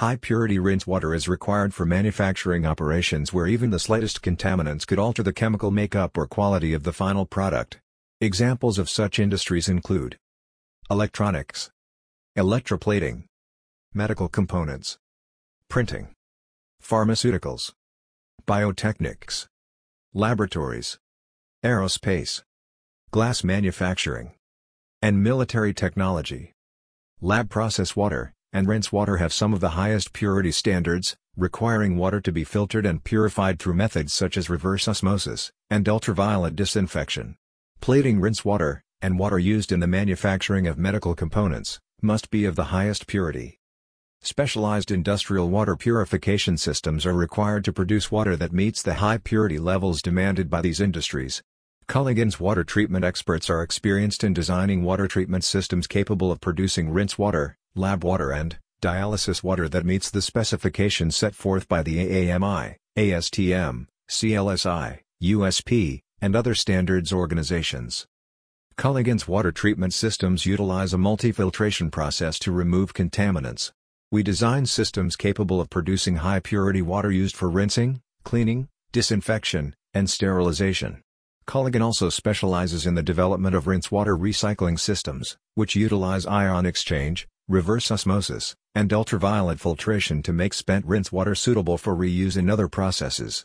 High-purity rinse water is required for manufacturing operations where even the slightest contaminants could alter the chemical makeup or quality of the final product. Examples of such industries include electronics, electroplating, medical components, printing, pharmaceuticals, biotechnics, laboratories, aerospace, glass manufacturing, and military technology. Lab process water and rinse water have some of the highest purity standards, requiring water to be filtered and purified through methods such as reverse osmosis and ultraviolet disinfection. Plating rinse water, and water used in the manufacturing of medical components, must be of the highest purity. Specialized industrial water purification systems are required to produce water that meets the high purity levels demanded by these industries. Culligan's water treatment experts are experienced in designing water treatment systems capable of producing rinse water, lab water and dialysis water that meets the specifications set forth by the AAMI, ASTM, CLSI, USP, and other standards organizations. Culligan's water treatment systems utilize a multi-filtration process to remove contaminants. We design systems capable of producing high-purity water used for rinsing, cleaning, disinfection, and sterilization. Culligan also specializes in the development of rinse water recycling systems, which utilize ion exchange, reverse osmosis, and ultraviolet filtration to make spent rinse water suitable for reuse in other processes.